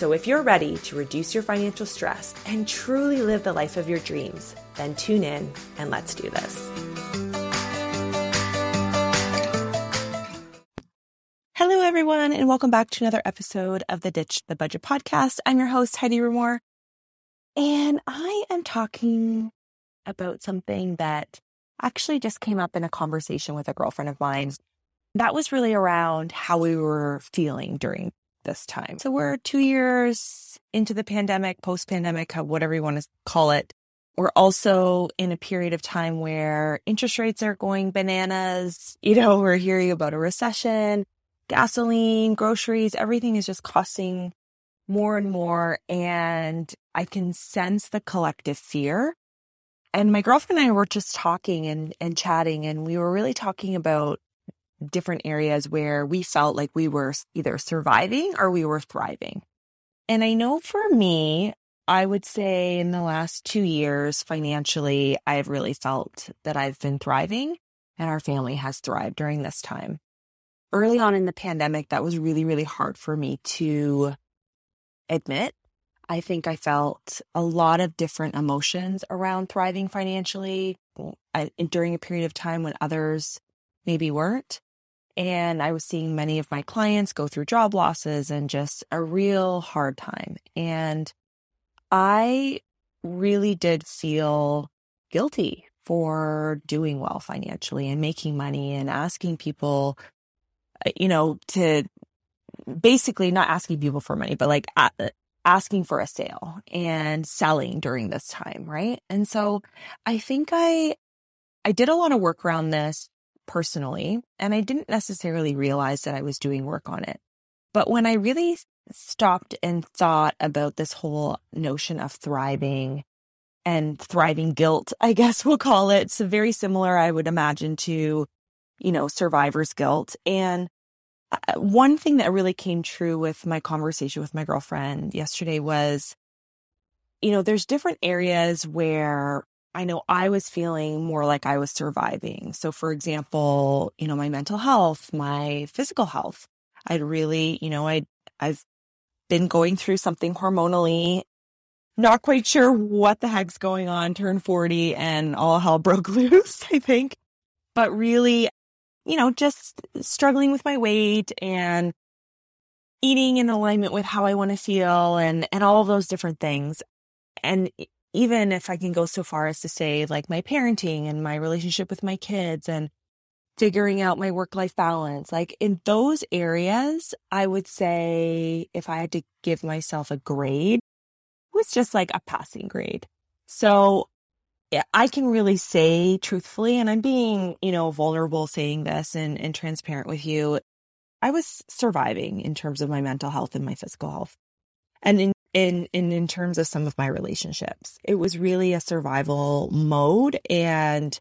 So, if you're ready to reduce your financial stress and truly live the life of your dreams, then tune in and let's do this. Hello, everyone, and welcome back to another episode of the Ditch the Budget podcast. I'm your host, Heidi Rumohr, and I am talking about something that actually just came up in a conversation with a girlfriend of mine. That was really around how we were feeling during this time. So we're two years into the pandemic, post pandemic, uh, whatever you want to call it. We're also in a period of time where interest rates are going bananas. You know, we're hearing about a recession, gasoline, groceries, everything is just costing more and more. And I can sense the collective fear. And my girlfriend and I were just talking and, and chatting, and we were really talking about different areas where we felt like we were either surviving or we were thriving. And I know for me, I would say in the last two years, financially, I've really felt that I've been thriving and our family has thrived during this time. Early on in the pandemic, that was really, really hard for me to admit. I think I felt a lot of different emotions around thriving financially I, during a period of time when others maybe weren't. And I was seeing many of my clients go through job losses and just a real hard time. And I really did feel guilty for doing well financially and making money and asking people, uh, you know, to basically not asking people for money, but like asking for a sale and selling during this time. Right. And so I think I, I did a lot of work around this personally, and I didn't necessarily realize that I was doing work on it. But when I really stopped and thought about this whole notion of thriving and thriving guilt, I guess we'll call it, so very similar, I would imagine, to, you know, survivor's guilt. And uh, one thing that really came true with my conversation with my girlfriend yesterday was, you know, there's different areas where I know I was feeling more like I was surviving. So, for example, you know, my mental health, my physical health, I'd really, you know, I I've been going through something hormonally, not quite sure what the heck's going on, turned 40 and all hell broke loose, I think. But really, you know, just struggling with my weight and eating in alignment with how I want to feel and and all those different things. And even if I can go so far as to say, like my parenting and my relationship with my kids and figuring out my work life balance, like in those areas, I would say if I had to give myself a grade, it was just like a passing grade. So I can really say truthfully, and I'm being, you know, vulnerable saying this and, and transparent with you. I was surviving in terms of my mental health and my physical health. And in in, in in terms of some of my relationships. It was really a survival mode and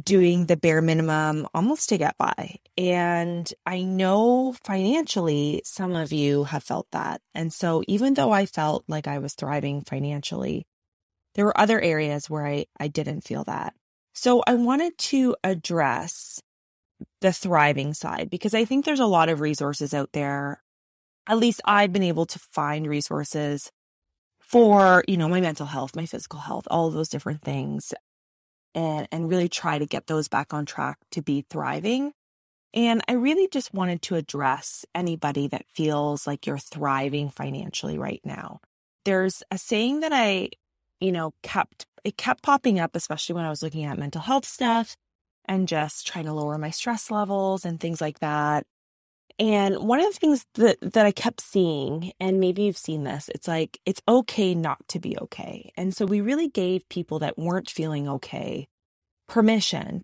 doing the bare minimum almost to get by. And I know financially some of you have felt that. And so even though I felt like I was thriving financially, there were other areas where I, I didn't feel that. So I wanted to address the thriving side because I think there's a lot of resources out there at least I've been able to find resources for, you know, my mental health, my physical health, all of those different things and and really try to get those back on track to be thriving. And I really just wanted to address anybody that feels like you're thriving financially right now. There's a saying that I, you know, kept it kept popping up especially when I was looking at mental health stuff and just trying to lower my stress levels and things like that. And one of the things that, that I kept seeing, and maybe you've seen this, it's like, it's okay not to be okay. And so we really gave people that weren't feeling okay permission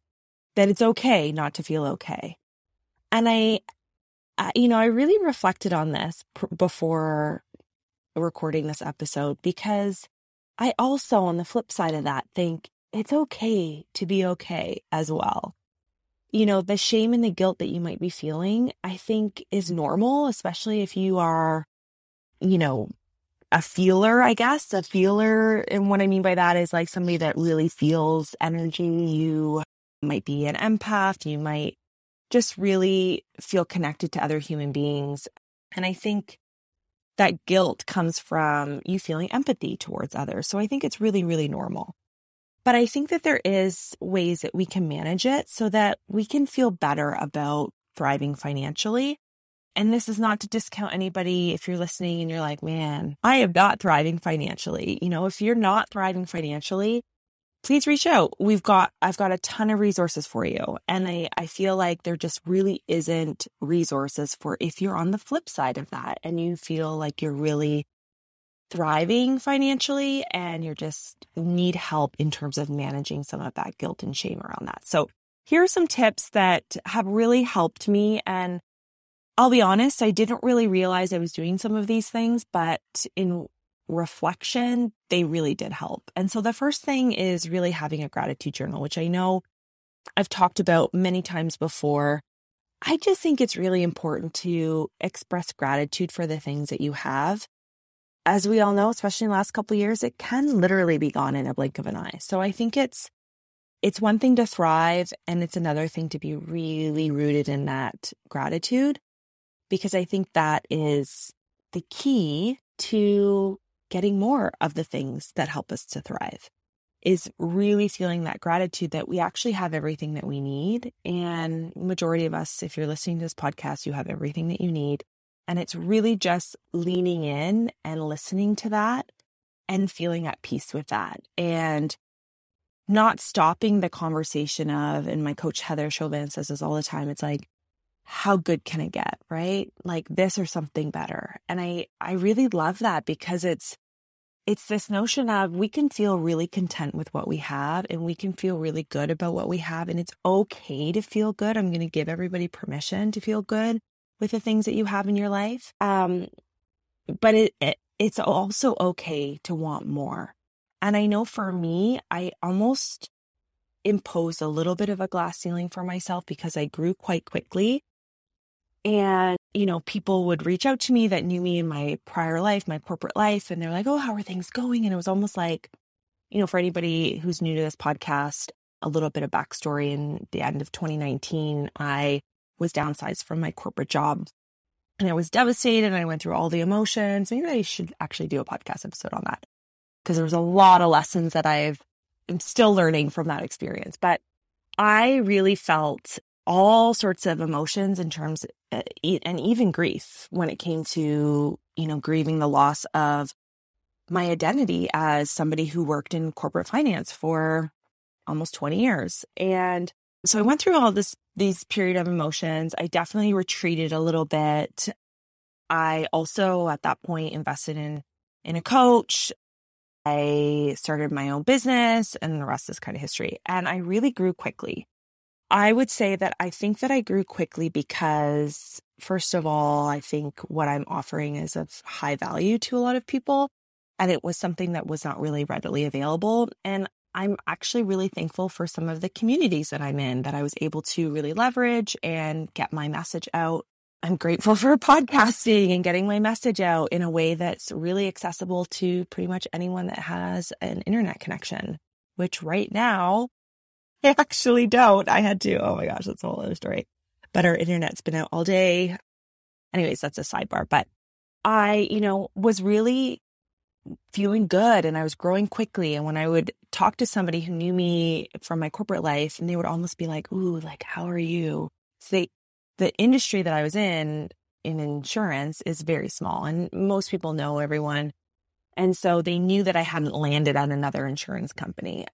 that it's okay not to feel okay. And I, I you know, I really reflected on this pr- before recording this episode because I also, on the flip side of that, think it's okay to be okay as well. You know, the shame and the guilt that you might be feeling, I think is normal, especially if you are, you know, a feeler, I guess, a feeler. And what I mean by that is like somebody that really feels energy. You might be an empath. You might just really feel connected to other human beings. And I think that guilt comes from you feeling empathy towards others. So I think it's really, really normal. But I think that there is ways that we can manage it so that we can feel better about thriving financially. And this is not to discount anybody if you're listening and you're like, man, I am not thriving financially. You know, if you're not thriving financially, please reach out. We've got, I've got a ton of resources for you. And I, I feel like there just really isn't resources for if you're on the flip side of that and you feel like you're really thriving financially and you're just need help in terms of managing some of that guilt and shame around that. So here are some tips that have really helped me. And I'll be honest, I didn't really realize I was doing some of these things, but in reflection, they really did help. And so the first thing is really having a gratitude journal, which I know I've talked about many times before. I just think it's really important to express gratitude for the things that you have. As we all know, especially in the last couple years, it can literally be gone in a blink of an eye. So I think it's it's one thing to thrive and it's another thing to be really rooted in that gratitude because I think that is the key to getting more of the things that help us to thrive is really feeling that gratitude that we actually have everything that we need and majority of us if you're listening to this podcast you have everything that you need and it's really just leaning in and listening to that and feeling at peace with that and not stopping the conversation of and my coach heather chauvin says this all the time it's like how good can it get, right? Like this or something better. And I, I really love that because it's, it's this notion of we can feel really content with what we have and we can feel really good about what we have. And it's okay to feel good. I'm going to give everybody permission to feel good with the things that you have in your life. Um, but it, it it's also okay to want more. And I know for me, I almost imposed a little bit of a glass ceiling for myself because I grew quite quickly. And, you know, people would reach out to me that knew me in my prior life, my corporate life, and they're like, oh, how are things going? And it was almost like, you know, for anybody who's new to this podcast, a little bit of backstory in the end of 2019, I was downsized from my corporate job and I was devastated and I went through all the emotions. Maybe I should actually do a podcast episode on that because there was a lot of lessons that I've I'm still learning from that experience. But I really felt all sorts of emotions in terms uh, and even grief when it came to you know grieving the loss of my identity as somebody who worked in corporate finance for almost 20 years and so i went through all this these period of emotions i definitely retreated a little bit i also at that point invested in in a coach i started my own business and the rest is kind of history and i really grew quickly I would say that I think that I grew quickly because, first of all, I think what I'm offering is of high value to a lot of people. And it was something that was not really readily available. And I'm actually really thankful for some of the communities that I'm in that I was able to really leverage and get my message out. I'm grateful for podcasting and getting my message out in a way that's really accessible to pretty much anyone that has an internet connection, which right now I actually don't. I had to. Oh my gosh, that's a whole other story. But our internet's been out all day. Anyways, that's a sidebar. But I, you know, was really feeling good and I was growing quickly. And when I would talk to somebody who knew me from my corporate life, and they would almost be like, Ooh, like, how are you? So they, the industry that I was in, in insurance, is very small. And most people know everyone. And so they knew that I hadn't landed at another insurance company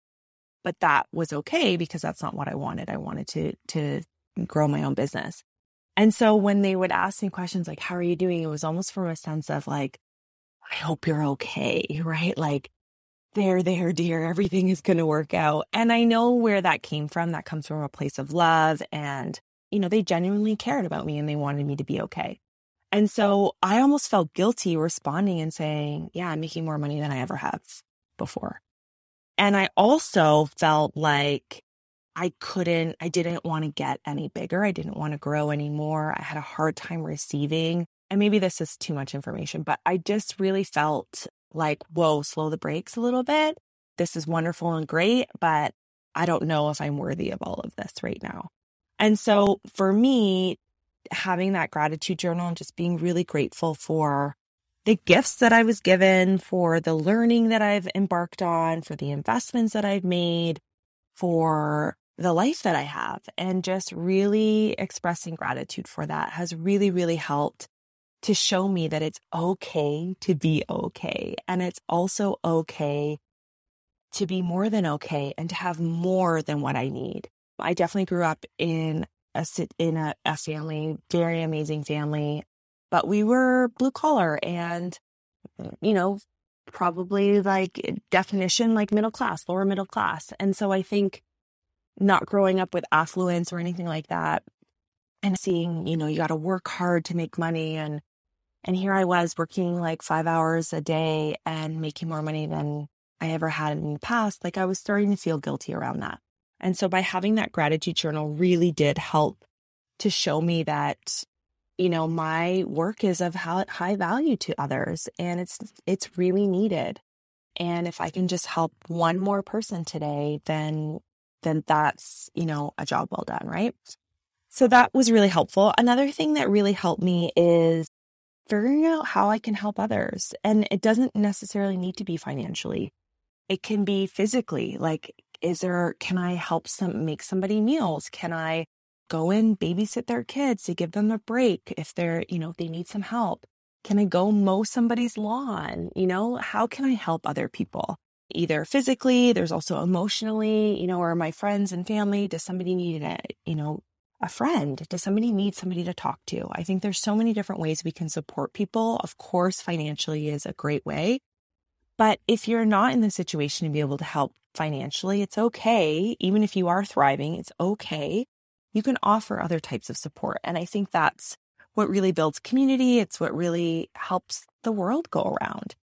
but that was okay because that's not what I wanted. I wanted to to grow my own business. And so when they would ask me questions like how are you doing? It was almost from a sense of like I hope you're okay, right? Like there there dear, everything is going to work out. And I know where that came from. That comes from a place of love and you know, they genuinely cared about me and they wanted me to be okay. And so I almost felt guilty responding and saying, yeah, I'm making more money than I ever have before. And I also felt like I couldn't, I didn't want to get any bigger. I didn't want to grow anymore. I had a hard time receiving. And maybe this is too much information, but I just really felt like, whoa, slow the brakes a little bit. This is wonderful and great, but I don't know if I'm worthy of all of this right now. And so for me, having that gratitude journal and just being really grateful for the gifts that I was given, for the learning that I've embarked on, for the investments that I've made, for the life that I have, and just really expressing gratitude for that has really, really helped to show me that it's okay to be okay. And it's also okay to be more than okay and to have more than what I need. I definitely grew up in a in a, a family, very amazing family, but we were blue collar and you know, probably like definition like middle class, lower middle class. And so I think not growing up with affluence or anything like that and seeing, you know, you got to work hard to make money and and here I was working like 5 hours a day and making more money than I ever had in the past. Like I was starting to feel guilty around that. And so by having that gratitude journal really did help to show me that you know my work is of high value to others and it's it's really needed. And if I can just help one more person today, then then that's, you know, a job well done, right? So that was really helpful. Another thing that really helped me is figuring out how I can help others. And it doesn't necessarily need to be financially. It can be physically, like is there, can I help some, make somebody meals? Can I go and babysit their kids to give them a break if they're, you know, if they need some help? Can I go mow somebody's lawn? You know, how can I help other people? Either physically, there's also emotionally, you know, or my friends and family. Does somebody need a, you know, a friend? Does somebody need somebody to talk to? I think there's so many different ways we can support people. Of course, financially is a great way. But if you're not in the situation to be able to help financially, it's okay. Even if you are thriving, it's okay. You can offer other types of support. And I think that's what really builds community. It's what really helps the world go around.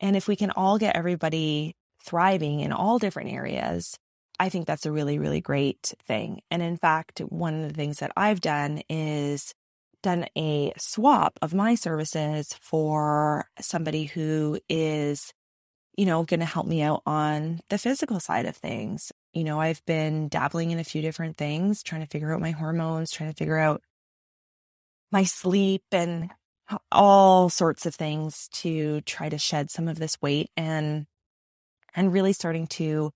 And if we can all get everybody thriving in all different areas, I think that's a really, really great thing. And in fact, one of the things that I've done is done a swap of my services for somebody who is you know, going to help me out on the physical side of things. You know, I've been dabbling in a few different things, trying to figure out my hormones, trying to figure out my sleep and all sorts of things to try to shed some of this weight and and really starting to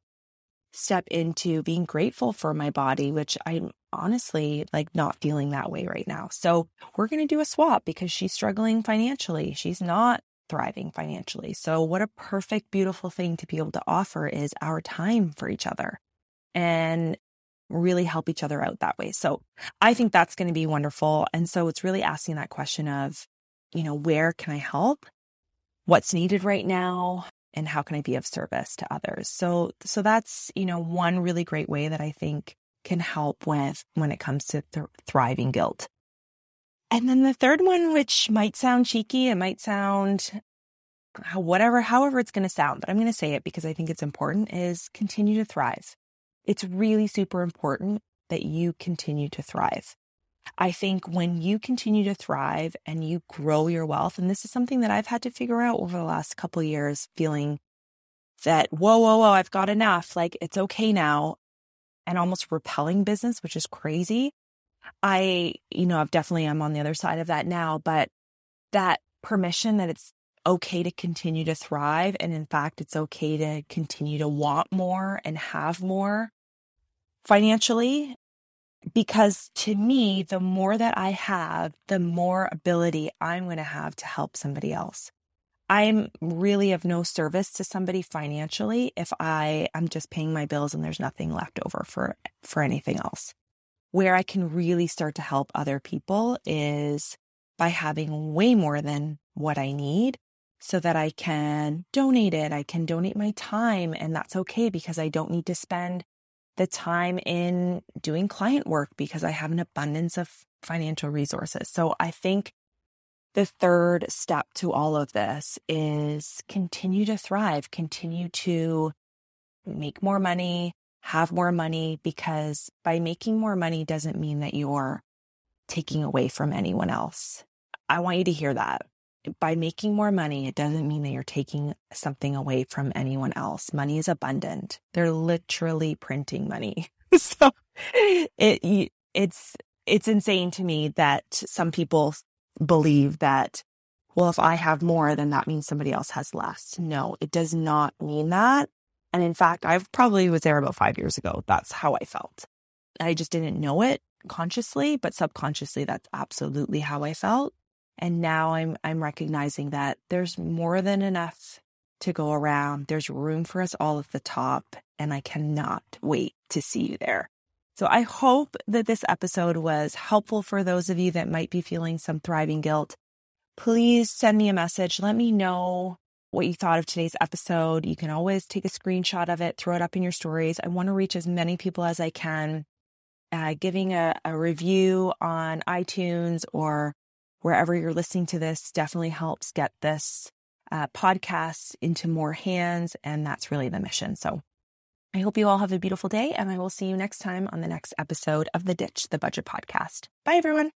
step into being grateful for my body, which I'm honestly like not feeling that way right now. So we're going to do a swap because she's struggling financially. She's not thriving financially. So, what a perfect, beautiful thing to be able to offer is our time for each other and really help each other out that way. So, I think that's going to be wonderful. And so, it's really asking that question of, you know, where can I help? What's needed right now? And how can I be of service to others? So, so that's, you know, one really great way that I think can help with when it comes to th- thriving guilt. And then the third one, which might sound cheeky, it might sound whatever, however it's going to sound, but I'm going to say it because I think it's important is continue to thrive. It's really super important that you continue to thrive. I think when you continue to thrive and you grow your wealth, and this is something that I've had to figure out over the last couple years, feeling that, whoa, whoa, whoa, I've got enough. Like it's okay now. And almost repelling business, which is crazy. I, you know, I've definitely, I'm on the other side of that now, but that permission that it's okay to continue to thrive. And in fact, it's okay to continue to want more and have more financially. Because to me, the more that I have, the more ability I'm going to have to help somebody else. I'm really of no service to somebody financially if I am just paying my bills and there's nothing left over for for anything else where I can really start to help other people is by having way more than what I need so that I can donate it. I can donate my time, and that's okay because I don't need to spend the time in doing client work because I have an abundance of financial resources. So I think the third step to all of this is continue to thrive, continue to make more money, have more money, because by making more money doesn't mean that you're taking away from anyone else. I want you to hear that. By making more money, it doesn't mean that you're taking something away from anyone else. Money is abundant. They're literally printing money. so it it's it's insane to me that some people believe that well if I have more then that means somebody else has less. No, it does not mean that. And in fact, I probably was there about 5 years ago. That's how I felt. I just didn't know it consciously, but subconsciously that's absolutely how I felt. And now I'm I'm recognizing that there's more than enough to go around. There's room for us all at the top, and I cannot wait to see you there. So I hope that this episode was helpful for those of you that might be feeling some thriving guilt. Please send me a message. Let me know what you thought of today's episode. You can always take a screenshot of it, throw it up in your stories. I want to reach as many people as I can. Uh, giving a, a review on iTunes or wherever you're listening to this definitely helps get this uh, podcast into more hands. And that's really the mission. So I hope you all have a beautiful day, and I will see you next time on the next episode of the Ditch the Budget podcast. Bye, everyone.